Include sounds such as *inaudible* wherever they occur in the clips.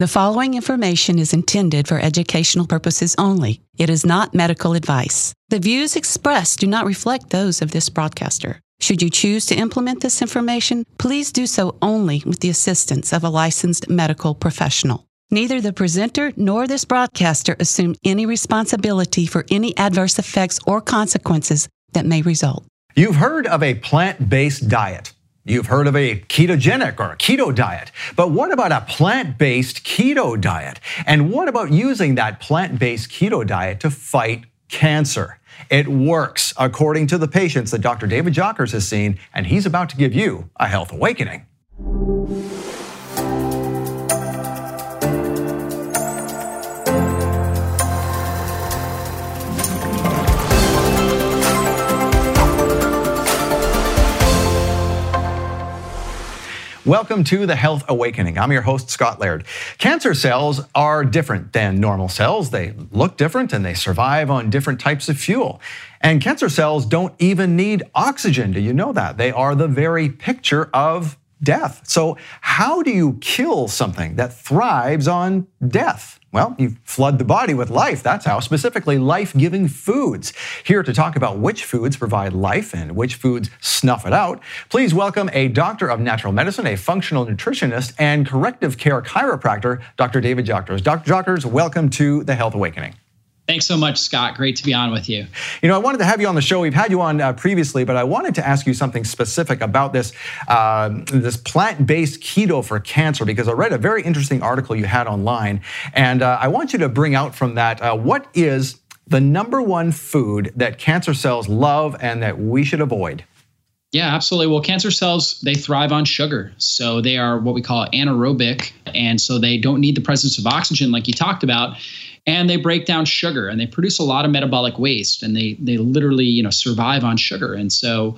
The following information is intended for educational purposes only. It is not medical advice. The views expressed do not reflect those of this broadcaster. Should you choose to implement this information, please do so only with the assistance of a licensed medical professional. Neither the presenter nor this broadcaster assume any responsibility for any adverse effects or consequences that may result. You've heard of a plant based diet. You've heard of a ketogenic or a keto diet, but what about a plant based keto diet? And what about using that plant based keto diet to fight cancer? It works, according to the patients that Dr. David Jockers has seen, and he's about to give you a health awakening. Welcome to the Health Awakening. I'm your host, Scott Laird. Cancer cells are different than normal cells. They look different and they survive on different types of fuel. And cancer cells don't even need oxygen. Do you know that? They are the very picture of death. So, how do you kill something that thrives on death? Well, you flood the body with life. That's how, specifically life giving foods. Here to talk about which foods provide life and which foods snuff it out, please welcome a doctor of natural medicine, a functional nutritionist, and corrective care chiropractor, Dr. David Jockers. Dr. Jockers, welcome to the Health Awakening. Thanks so much, Scott. Great to be on with you. You know, I wanted to have you on the show. We've had you on uh, previously, but I wanted to ask you something specific about this uh, this plant-based keto for cancer because I read a very interesting article you had online, and uh, I want you to bring out from that uh, what is the number one food that cancer cells love and that we should avoid. Yeah, absolutely. Well, cancer cells, they thrive on sugar. So they are what we call anaerobic. And so they don't need the presence of oxygen, like you talked about and they break down sugar and they produce a lot of metabolic waste and they they literally you know survive on sugar. And so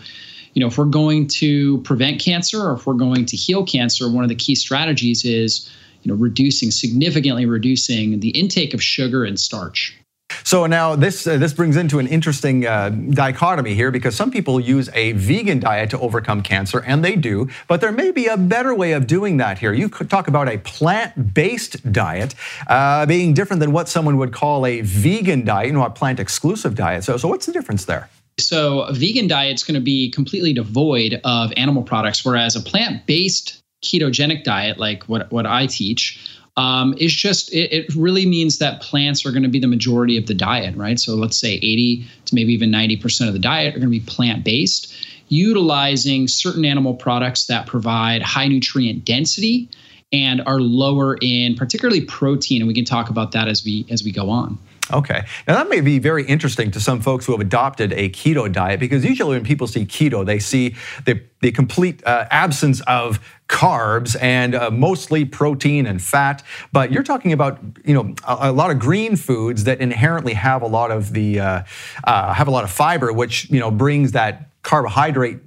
you know if we're going to prevent cancer or if we're going to heal cancer one of the key strategies is you know reducing significantly reducing the intake of sugar and starch so now this uh, this brings into an interesting uh, dichotomy here because some people use a vegan diet to overcome cancer, and they do. But there may be a better way of doing that here. You could talk about a plant-based diet uh, being different than what someone would call a vegan diet, you know, a plant-exclusive diet. So, so what's the difference there? So a vegan diet is going to be completely devoid of animal products, whereas a plant-based ketogenic diet, like what what I teach, um, is just it, it, really means that plants are going to be the majority of the diet, right? So let's say 80 to maybe even 90% of the diet are going to be plant based, utilizing certain animal products that provide high nutrient density and are lower in particularly protein and we can talk about that as we as we go on Okay. Now, that may be very interesting to some folks who have adopted a keto diet because usually when people see keto, they see the, the complete uh, absence of carbs and uh, mostly protein and fat. But you're talking about, you know, a, a lot of green foods that inherently have a lot of the, uh, uh have a lot of fiber, which, you know, brings that carbohydrate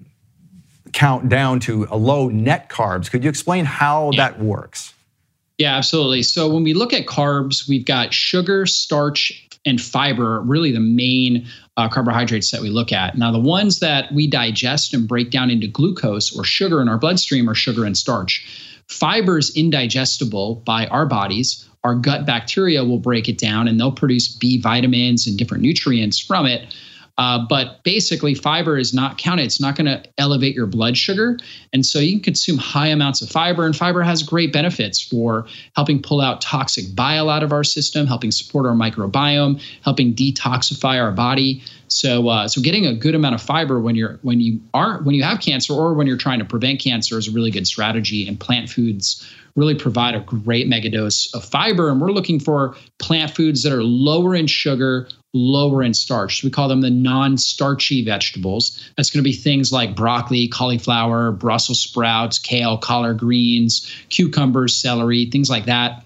count down to a low net carbs. Could you explain how that works? Yeah, absolutely. So when we look at carbs, we've got sugar, starch, and fiber, really the main uh, carbohydrates that we look at. Now, the ones that we digest and break down into glucose or sugar in our bloodstream are sugar and starch. Fiber is indigestible by our bodies. Our gut bacteria will break it down and they'll produce B vitamins and different nutrients from it. Uh, but basically, fiber is not counted. It's not going to elevate your blood sugar. And so you can consume high amounts of fiber, and fiber has great benefits for helping pull out toxic bile out of our system, helping support our microbiome, helping detoxify our body. So, uh, so getting a good amount of fiber when you're when you are when you have cancer or when you're trying to prevent cancer is a really good strategy. And plant foods really provide a great megadose of fiber. And we're looking for plant foods that are lower in sugar, lower in starch. We call them the non starchy vegetables. That's going to be things like broccoli, cauliflower, Brussels sprouts, kale, collard greens, cucumbers, celery, things like that.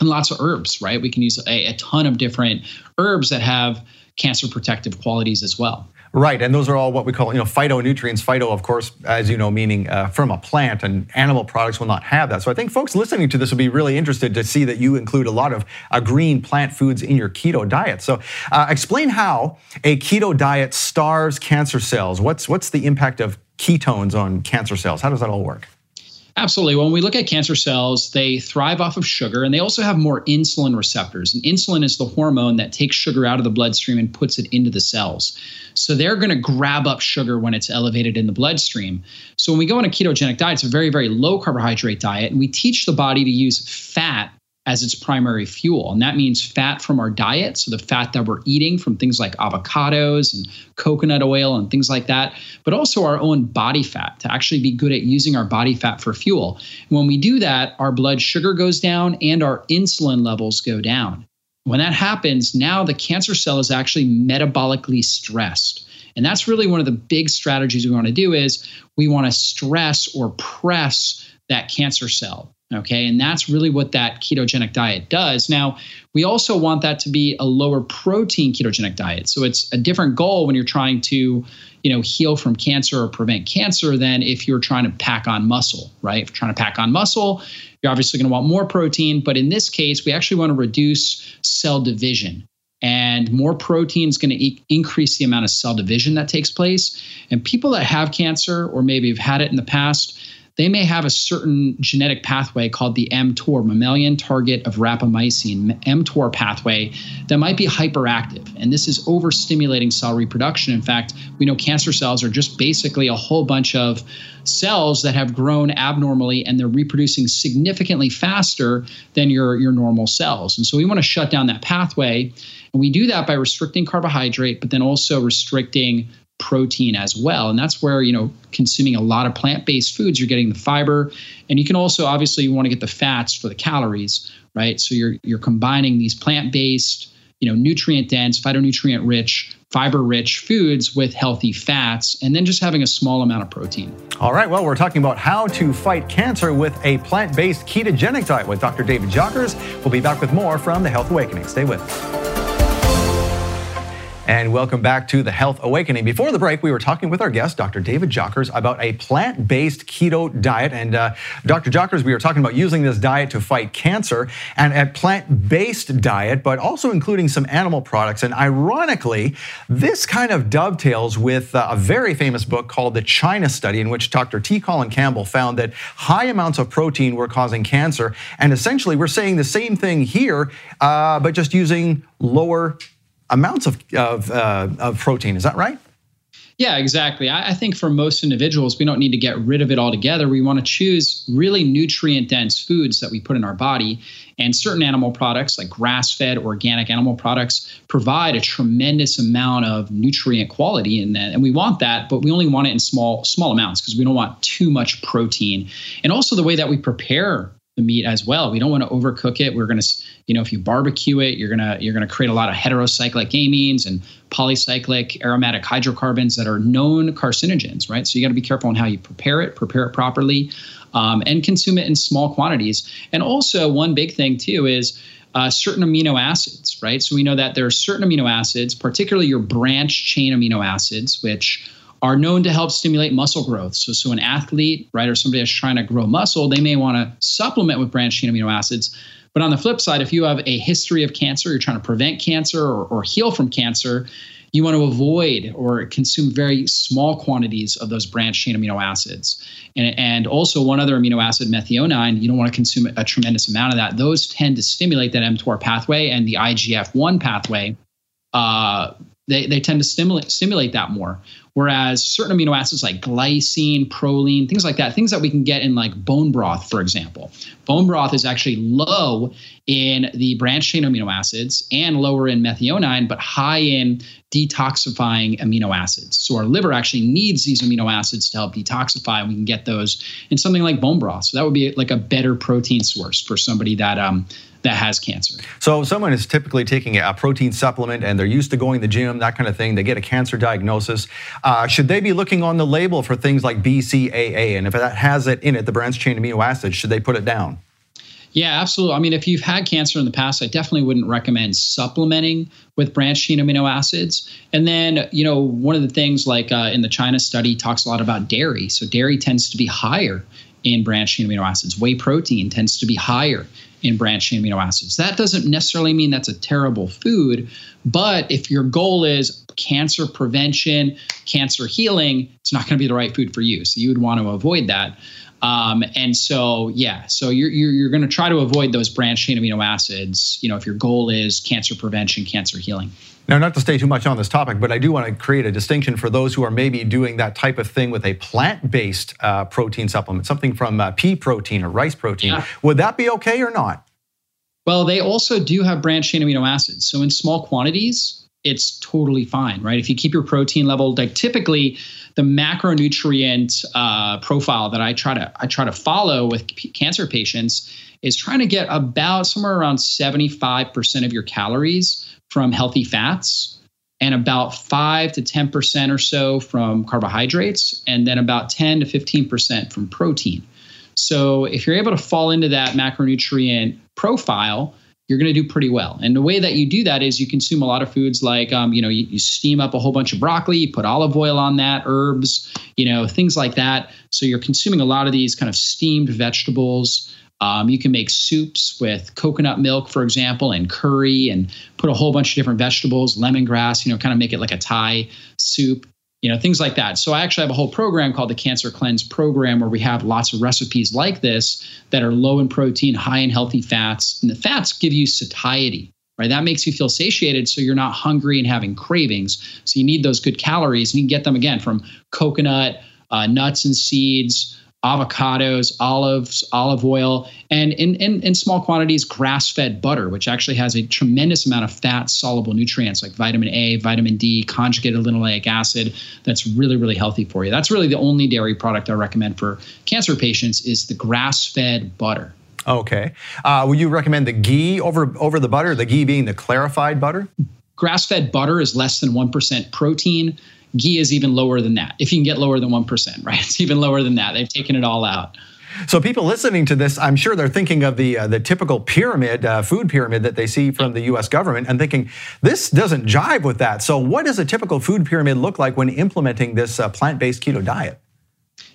And lots of herbs, right? We can use a, a ton of different herbs that have cancer protective qualities as well. Right, and those are all what we call, you know, phytonutrients. Phyto, of course, as you know, meaning uh, from a plant, and animal products will not have that. So I think folks listening to this will be really interested to see that you include a lot of uh, green plant foods in your keto diet. So uh, explain how a keto diet starves cancer cells. What's what's the impact of ketones on cancer cells? How does that all work? Absolutely. When we look at cancer cells, they thrive off of sugar and they also have more insulin receptors. And insulin is the hormone that takes sugar out of the bloodstream and puts it into the cells. So they're going to grab up sugar when it's elevated in the bloodstream. So when we go on a ketogenic diet, it's a very, very low carbohydrate diet. And we teach the body to use fat as its primary fuel. And that means fat from our diet. So the fat that we're eating from things like avocados and coconut oil and things like that, but also our own body fat to actually be good at using our body fat for fuel. When we do that, our blood sugar goes down and our insulin levels go down. When that happens, now the cancer cell is actually metabolically stressed. And that's really one of the big strategies we want to do is we want to stress or press that cancer cell Okay. And that's really what that ketogenic diet does. Now, we also want that to be a lower protein ketogenic diet. So it's a different goal when you're trying to, you know, heal from cancer or prevent cancer than if you're trying to pack on muscle, right? If you're trying to pack on muscle, you're obviously going to want more protein. But in this case, we actually want to reduce cell division. And more protein is going to e- increase the amount of cell division that takes place. And people that have cancer or maybe have had it in the past, they may have a certain genetic pathway called the mTOR, mammalian target of rapamycin, mTOR pathway, that might be hyperactive. And this is overstimulating cell reproduction. In fact, we know cancer cells are just basically a whole bunch of cells that have grown abnormally and they're reproducing significantly faster than your, your normal cells. And so we want to shut down that pathway. And we do that by restricting carbohydrate, but then also restricting protein as well. And that's where you know consuming a lot of plant-based foods you're getting the fiber. And you can also obviously you want to get the fats for the calories right? So you're you're combining these plant-based you know nutrient dense phytonutrient rich fiber rich foods with healthy fats and then just having a small amount of protein. All right well we're talking about how to fight cancer with a plant-based ketogenic diet with dr david jockers we'll be back with more from the health awakening. Stay with us and welcome back to the Health Awakening. Before the break, we were talking with our guest, Dr. David Jockers, about a plant based keto diet. And uh, Dr. Jockers, we were talking about using this diet to fight cancer and a plant based diet, but also including some animal products. And ironically, this kind of dovetails with uh, a very famous book called The China Study, in which Dr. T. Colin Campbell found that high amounts of protein were causing cancer. And essentially, we're saying the same thing here, uh, but just using lower amounts of, of, uh, of protein. Is that right? Yeah, exactly. I, I, think for most individuals, we don't need to get rid of it altogether. We want to choose really nutrient dense foods that we put in our body. And certain animal products, like grass fed organic animal products, provide a tremendous amount of nutrient quality in that. And we want that, but we only want it in small, small amounts because we don't want too much protein. And also the way that we prepare the meat as well. We don't want to overcook it. We're going to, you know, if you barbecue it, you're gonna you're gonna create a lot of heterocyclic amines and polycyclic aromatic hydrocarbons that are known carcinogens, right? So you got to be careful on how you prepare it, prepare it properly, um, and consume it in small quantities. And also, one big thing too is. Uh, certain amino acids, right? So we know that there are certain amino acids, particularly your branch chain amino acids, which are known to help stimulate muscle growth. So, so an athlete, right, or somebody that's trying to grow muscle, they may want to supplement with branched chain amino acids. But on the flip side, if you have a history of cancer, you're trying to prevent cancer or, or heal from cancer, you want to avoid or consume very small quantities of those branched chain amino acids. And, and also, one other amino acid, methionine, you don't want to consume a tremendous amount of that. Those tend to stimulate that mTOR pathway and the IGF 1 pathway. Uh, they, they tend to stimulate, stimulate that more. Whereas certain amino acids like glycine, proline, things like that, things that we can get in like bone broth, for example. Bone broth is actually low in the branched chain amino acids and lower in methionine, but high in detoxifying amino acids. So our liver actually needs these amino acids to help detoxify, and we can get those in something like bone broth. So that would be like a better protein source for somebody that um, that has cancer. So someone is typically taking a protein supplement and they're used to going to the gym, that kind of thing. They get a cancer diagnosis. Uh, should they be looking on the label for things like BCAA? And if that has it in it, the branched chain amino acids, should they put it down? Yeah, absolutely. I mean, if you've had cancer in the past, I definitely wouldn't recommend supplementing with branched chain amino acids. And then, you know, one of the things like uh, in the China study talks a lot about dairy. So dairy tends to be higher in branched chain amino acids. Whey protein tends to be higher in branched amino acids. That doesn't necessarily mean that's a terrible food, but if your goal is cancer prevention, cancer healing, it's not going to be the right food for you. So you would want to avoid that. Um, and so, yeah, so you're, you're, you're going to try to avoid those branched chain amino acids, you know, if your goal is cancer prevention, cancer healing. Now, not to stay too much on this topic, but I do want to create a distinction for those who are maybe doing that type of thing with a plant based uh, protein supplement, something from uh, pea protein or rice protein. Yeah. Would that be okay or not? Well, they also do have branched chain amino acids. So, in small quantities, it's totally fine, right? If you keep your protein level, like typically the macronutrient uh, profile that I try to I try to follow with p- cancer patients is trying to get about somewhere around 75% of your calories from healthy fats and about 5 to 10% or so from carbohydrates and then about 10 to 15% from protein. So if you're able to fall into that macronutrient profile, you're going to do pretty well. And the way that you do that is you consume a lot of foods like, um, you know, you, you, steam up a whole bunch of broccoli, you put olive oil on that, herbs, you know, things like that. So you're consuming a lot of these kind of steamed vegetables. Um, you can make soups with coconut milk, for example, and curry, and put a whole bunch of different vegetables, lemongrass, you know, kind of make it like a Thai soup you know things like that. So i actually have a whole program called the cancer cleanse program where we have lots of recipes like this that are low in protein high in healthy fats and the fats give you satiety right? That makes you feel satiated so you're not hungry and having cravings. So you need those good calories and you can get them again from coconut uh, nuts and seeds avocados, olives, olive oil, and in, in, in small quantities, grass fed butter, which actually has a tremendous amount of fat soluble nutrients like vitamin A, vitamin D, conjugated linoleic acid. That's really, really healthy for you. That's really the only dairy product I recommend for cancer patients is the grass fed butter. Okay. Uh, would you recommend the ghee over, over the butter, the ghee being the clarified butter? Grass fed butter is less than 1% protein. Ghee is even lower than that. If you can get lower than 1%, right? *laughs* It's even lower than that. They've taken it all out. So people listening to this, I'm sure they're thinking of the uh, the typical pyramid, uh, food pyramid that they see from the U.S. government, and thinking this doesn't jive with that. So what does a typical food pyramid look like when implementing this uh, plant-based keto diet?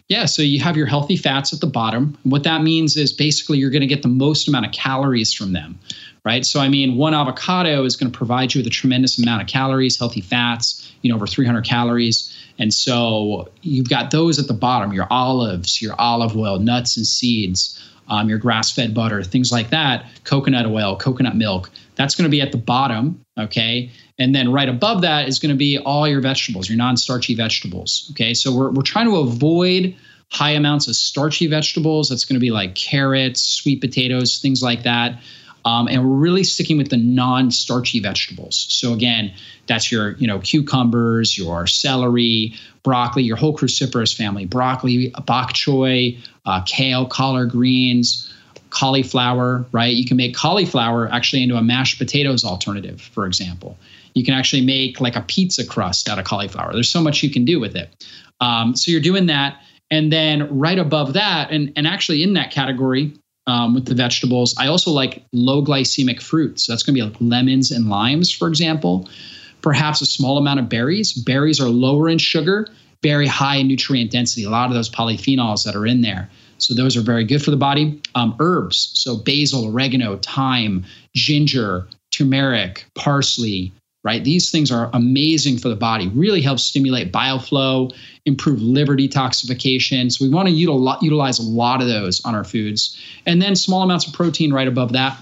Yeah, so you have your healthy fats at the bottom. What that means is basically you're going to get the most amount of calories from them, right? So I mean, one avocado is going to provide you with a tremendous amount of calories, healthy fats, you know, over 300 calories. And so you've got those at the bottom, your olives, your olive oil, nuts and seeds, um, your grass-fed butter, things like that, coconut oil, coconut milk. That's going to be at the bottom, okay? And then right above that is going to be all your vegetables, your non-starchy vegetables, okay? So we're we're trying to avoid high amounts of starchy vegetables. That's going to be like carrots, sweet potatoes, things like that. Um, and we're really sticking with the non-starchy vegetables. So again, that's your you know cucumbers, your celery, broccoli, your whole cruciferous family: broccoli, bok choy, uh, kale, collard greens, cauliflower. Right? You can make cauliflower actually into a mashed potatoes alternative, for example. You can actually make like a pizza crust out of cauliflower. There's so much you can do with it. Um, so you're doing that. And then right above that, and, and actually in that category, um, with the vegetables. I also like low glycemic fruits. That's going to be like lemons and limes, for example. Perhaps a small amount of berries. Berries are lower in sugar, very high in nutrient density. A lot of those polyphenols that are in there. So those are very good for the body. Um, herbs, so basil, oregano, thyme, ginger, turmeric, parsley, right? These things are amazing for the body, really help stimulate bile flow, improve liver detoxification. So we want to utilize a lot of those on our foods. And then small amounts of protein right above that.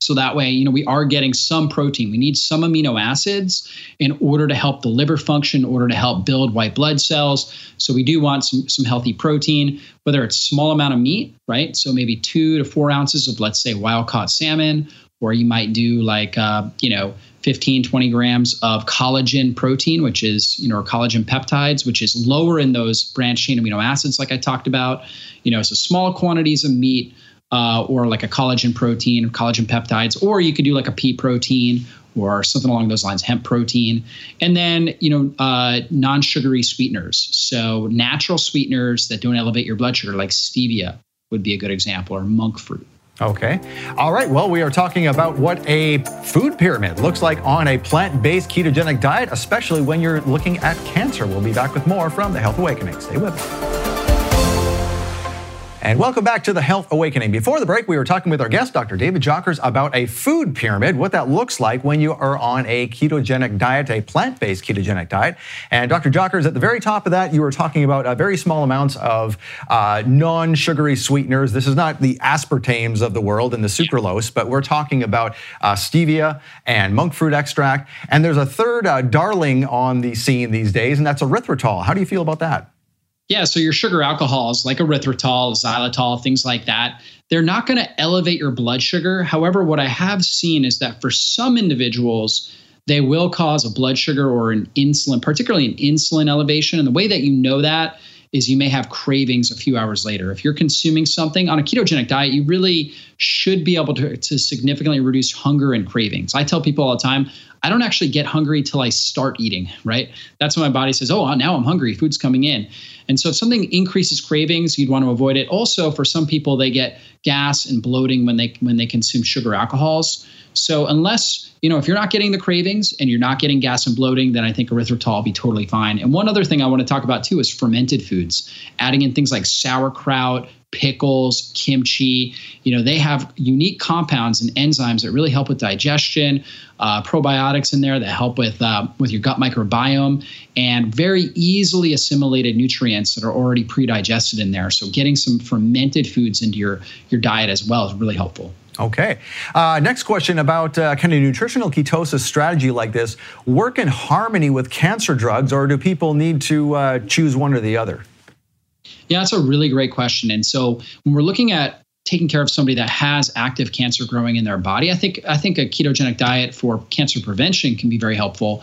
So that way, you know, we are getting some protein. We need some amino acids in order to help the liver function, in order to help build white blood cells. So we do want some, some healthy protein, whether it's small amount of meat, right? So maybe two to four ounces of, let's say, wild caught salmon, or you might do like, uh, you know, 15, 20 grams of collagen protein, which is, you know, or collagen peptides, which is lower in those branched chain amino acids, like I talked about. You know, so small quantities of meat uh, or like a collagen protein or collagen peptides, or you could do like a pea protein or something along those lines, hemp protein. And then, you know, uh, non sugary sweeteners. So natural sweeteners that don't elevate your blood sugar, like stevia would be a good example, or monk fruit. Okay. All right. Well, we are talking about what a food pyramid looks like on a plant based ketogenic diet, especially when you're looking at cancer. We'll be back with more from the Health Awakening. Stay with us. And welcome back to the Health Awakening. Before the break, we were talking with our guest, Dr. David Jockers, about a food pyramid, what that looks like when you are on a ketogenic diet, a plant based ketogenic diet. And Dr. Jockers, at the very top of that, you were talking about uh, very small amounts of uh, non sugary sweeteners. This is not the aspartames of the world and the sucralose, but we're talking about uh, stevia and monk fruit extract. And there's a third uh, darling on the scene these days, and that's erythritol. How do you feel about that? Yeah, so your sugar alcohols like erythritol, xylitol, things like that, they're not going to elevate your blood sugar. However, what I have seen is that for some individuals, they will cause a blood sugar or an insulin, particularly an insulin elevation. And the way that you know that is you may have cravings a few hours later. If you're consuming something on a ketogenic diet, you really should be able to, to significantly reduce hunger and cravings. I tell people all the time, I don't actually get hungry till I start eating, right? That's when my body says, oh, now I'm hungry, food's coming in. And so if something increases cravings, you'd want to avoid it. Also, for some people, they get gas and bloating when they when they consume sugar alcohols. So unless, you know, if you're not getting the cravings and you're not getting gas and bloating, then I think erythritol will be totally fine. And one other thing I want to talk about too is fermented foods, adding in things like sauerkraut, pickles, kimchi. You know, they have unique compounds and enzymes that really help with digestion, uh, probiotics in there that help with uh, with your gut microbiome, and very easily assimilated nutrients that are already pre-digested in there. So getting some fermented foods into your your diet as well is really helpful. Okay. Uh, next question about uh, can a nutritional ketosis strategy like this work in harmony with cancer drugs, or do people need to uh, choose one or the other? Yeah, that's a really great question. And so when we're looking at taking care of somebody that has active cancer growing in their body, I think I think a ketogenic diet for cancer prevention can be very helpful.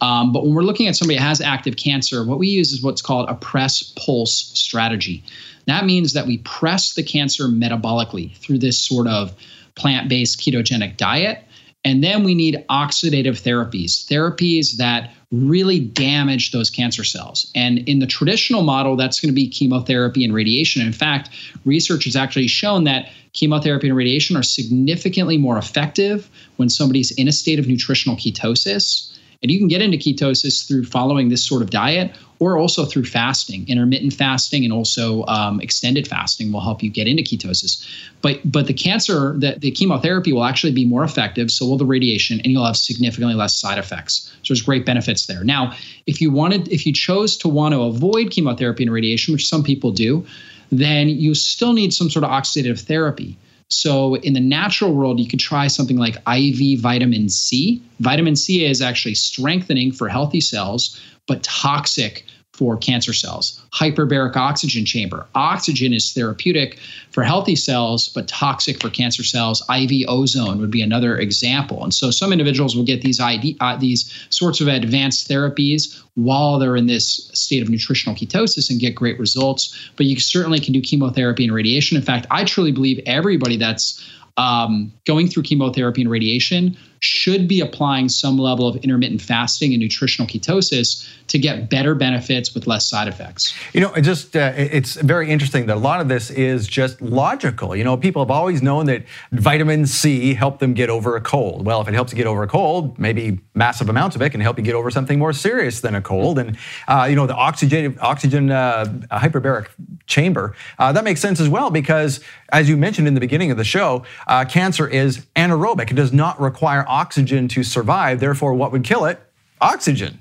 Um, but when we're looking at somebody that has active cancer, what we use is what's called a press pulse strategy. That means that we press the cancer metabolically through this sort of plant based ketogenic diet. And then we need oxidative therapies, therapies that really damage those cancer cells. And in the traditional model, that's going to be chemotherapy and radiation. In fact, research has actually shown that chemotherapy and radiation are significantly more effective when somebody's in a state of nutritional ketosis and you can get into ketosis through following this sort of diet or also through fasting. Intermittent fasting and also um, extended fasting will help you get into ketosis. But but the cancer, the, the chemotherapy will actually be more effective, so will the radiation, and you'll have significantly less side effects. So there's great benefits there. Now, if you wanted, if you chose to want to avoid chemotherapy and radiation, which some people do, then you still need some sort of oxidative therapy. So in the natural world, you could try something like IV vitamin C. Vitamin C is actually strengthening for healthy cells, but toxic for cancer cells. Hyperbaric oxygen chamber. Oxygen is therapeutic for healthy cells, but toxic for cancer cells. IV ozone would be another example. And so some individuals will get these ID, uh, these sorts of advanced therapies while they're in this state of nutritional ketosis and get great results. But you certainly can do chemotherapy and radiation. In fact, I truly believe everybody that's um, going through chemotherapy and radiation should be applying some level of intermittent fasting and nutritional ketosis to get better benefits with less side effects. You know, it just uh, it's very interesting that a lot of this is just logical. You know, people have always known that vitamin C helped them get over a cold. Well, if it helps you get over a cold, maybe massive amounts of it can help you get over something more serious than a cold. And uh, you know, the oxygen oxygen uh, hyperbaric chamber uh, that makes sense as well because, as you mentioned in the beginning of the show, uh, cancer is anaerobic. It does not require oxygen to survive. Therefore, what would kill it? Oxygen.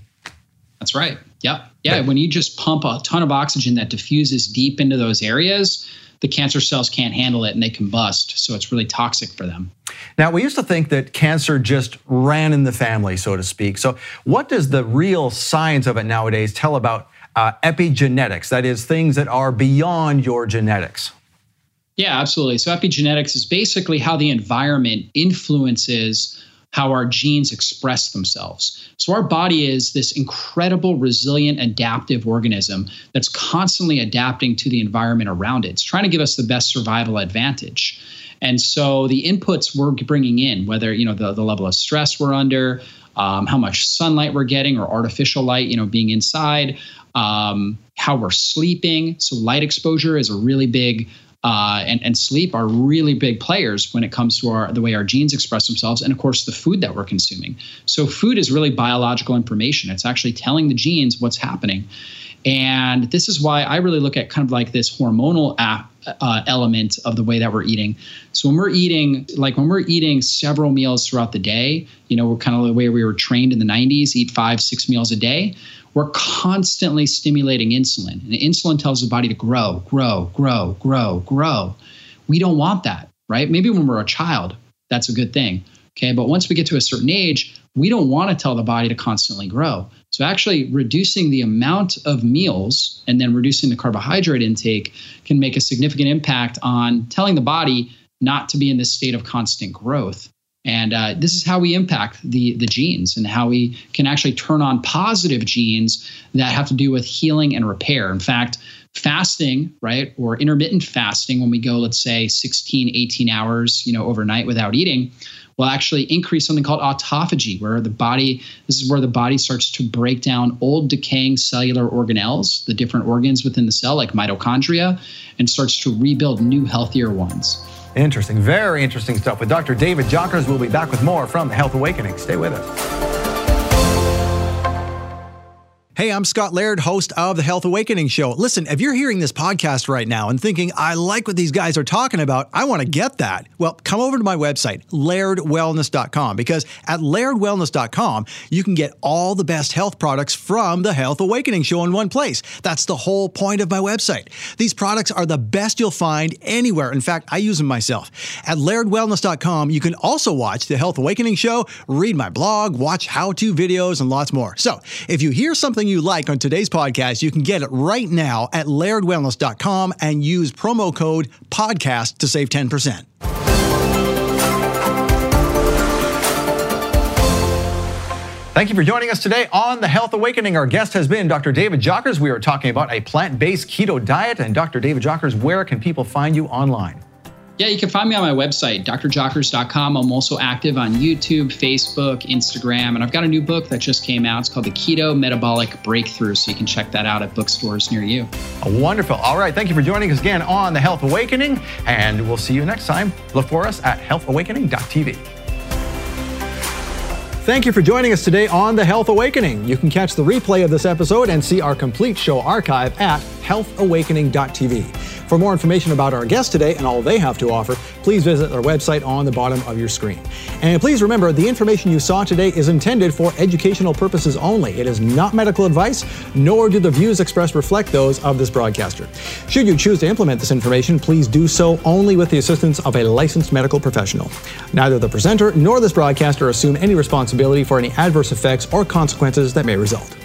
That's right. Yep. Yeah. When you just pump a ton of oxygen that diffuses deep into those areas, the cancer cells can't handle it and they combust. So it's really toxic for them. Now, we used to think that cancer just ran in the family, so to speak. So, what does the real science of it nowadays tell about uh, epigenetics? That is, things that are beyond your genetics. Yeah, absolutely. So, epigenetics is basically how the environment influences how our genes express themselves. So, our body is this incredible, resilient, adaptive organism that's constantly adapting to the environment around it. It's trying to give us the best survival advantage. And so, the inputs we're bringing in, whether you know the, the level of stress we're under, um, how much sunlight we're getting, or artificial light, you know, being inside, um, how we're sleeping. So, light exposure is a really big uh, and, and sleep are really big players when it comes to our the way our genes express themselves, and of course the food that we're consuming. So food is really biological information. It's actually telling the genes what's happening. And this is why I really look at kind of like this hormonal app, uh, element of the way that we're eating. So when we're eating, like when we're eating several meals throughout the day, you know, we're kind of the way we were trained in the 90s, eat five, six meals a day. We're constantly stimulating insulin, and insulin tells the body to grow, grow, grow, grow, grow. We don't want that, right? Maybe when we're a child, that's a good thing. Okay. But once we get to a certain age, we don't want to tell the body to constantly grow. So, actually, reducing the amount of meals and then reducing the carbohydrate intake can make a significant impact on telling the body not to be in this state of constant growth. And uh, this is how we impact the, the genes and how we can actually turn on positive genes that have to do with healing and repair. In fact, fasting, right, or intermittent fasting, when we go, let's say, 16, 18 hours, you know, overnight without eating, will actually increase something called autophagy, where the body, this is where the body starts to break down old decaying cellular organelles, the different organs within the cell, like mitochondria, and starts to rebuild new, healthier ones. Interesting, very interesting stuff. With Dr. David Jockers, we'll be back with more from Health Awakening. Stay with us. Hey, I'm Scott Laird, host of the Health Awakening Show. Listen, if you're hearing this podcast right now and thinking, I like what these guys are talking about, I want to get that, well, come over to my website, lairdwellness.com, because at lairdwellness.com, you can get all the best health products from the Health Awakening Show in one place. That's the whole point of my website. These products are the best you'll find anywhere. In fact, I use them myself. At lairdwellness.com, you can also watch the Health Awakening Show, read my blog, watch how to videos, and lots more. So if you hear something something you like on today's podcast, you can get it right now at lairdwellness.com and use promo code podcast to save 10%. Thank you for joining us today on The Health Awakening. Our guest has been Dr. David Jockers. We are talking about a plant based keto diet. And Dr. David Jockers, where can people find you online? Yeah, you can find me on my website, drjockers.com. I'm also active on YouTube, Facebook, Instagram, and I've got a new book that just came out. It's called The Keto Metabolic Breakthrough, so you can check that out at bookstores near you. Wonderful. All right, thank you for joining us again on The Health Awakening, and we'll see you next time. Look for us at healthawakening.tv. Thank you for joining us today on The Health Awakening. You can catch the replay of this episode and see our complete show archive at healthawakening.tv. For more information about our guests today and all they have to offer, please visit their website on the bottom of your screen. And please remember, the information you saw today is intended for educational purposes only. It is not medical advice, nor do the views expressed reflect those of this broadcaster. Should you choose to implement this information, please do so only with the assistance of a licensed medical professional. Neither the presenter nor this broadcaster assume any responsibility for any adverse effects or consequences that may result.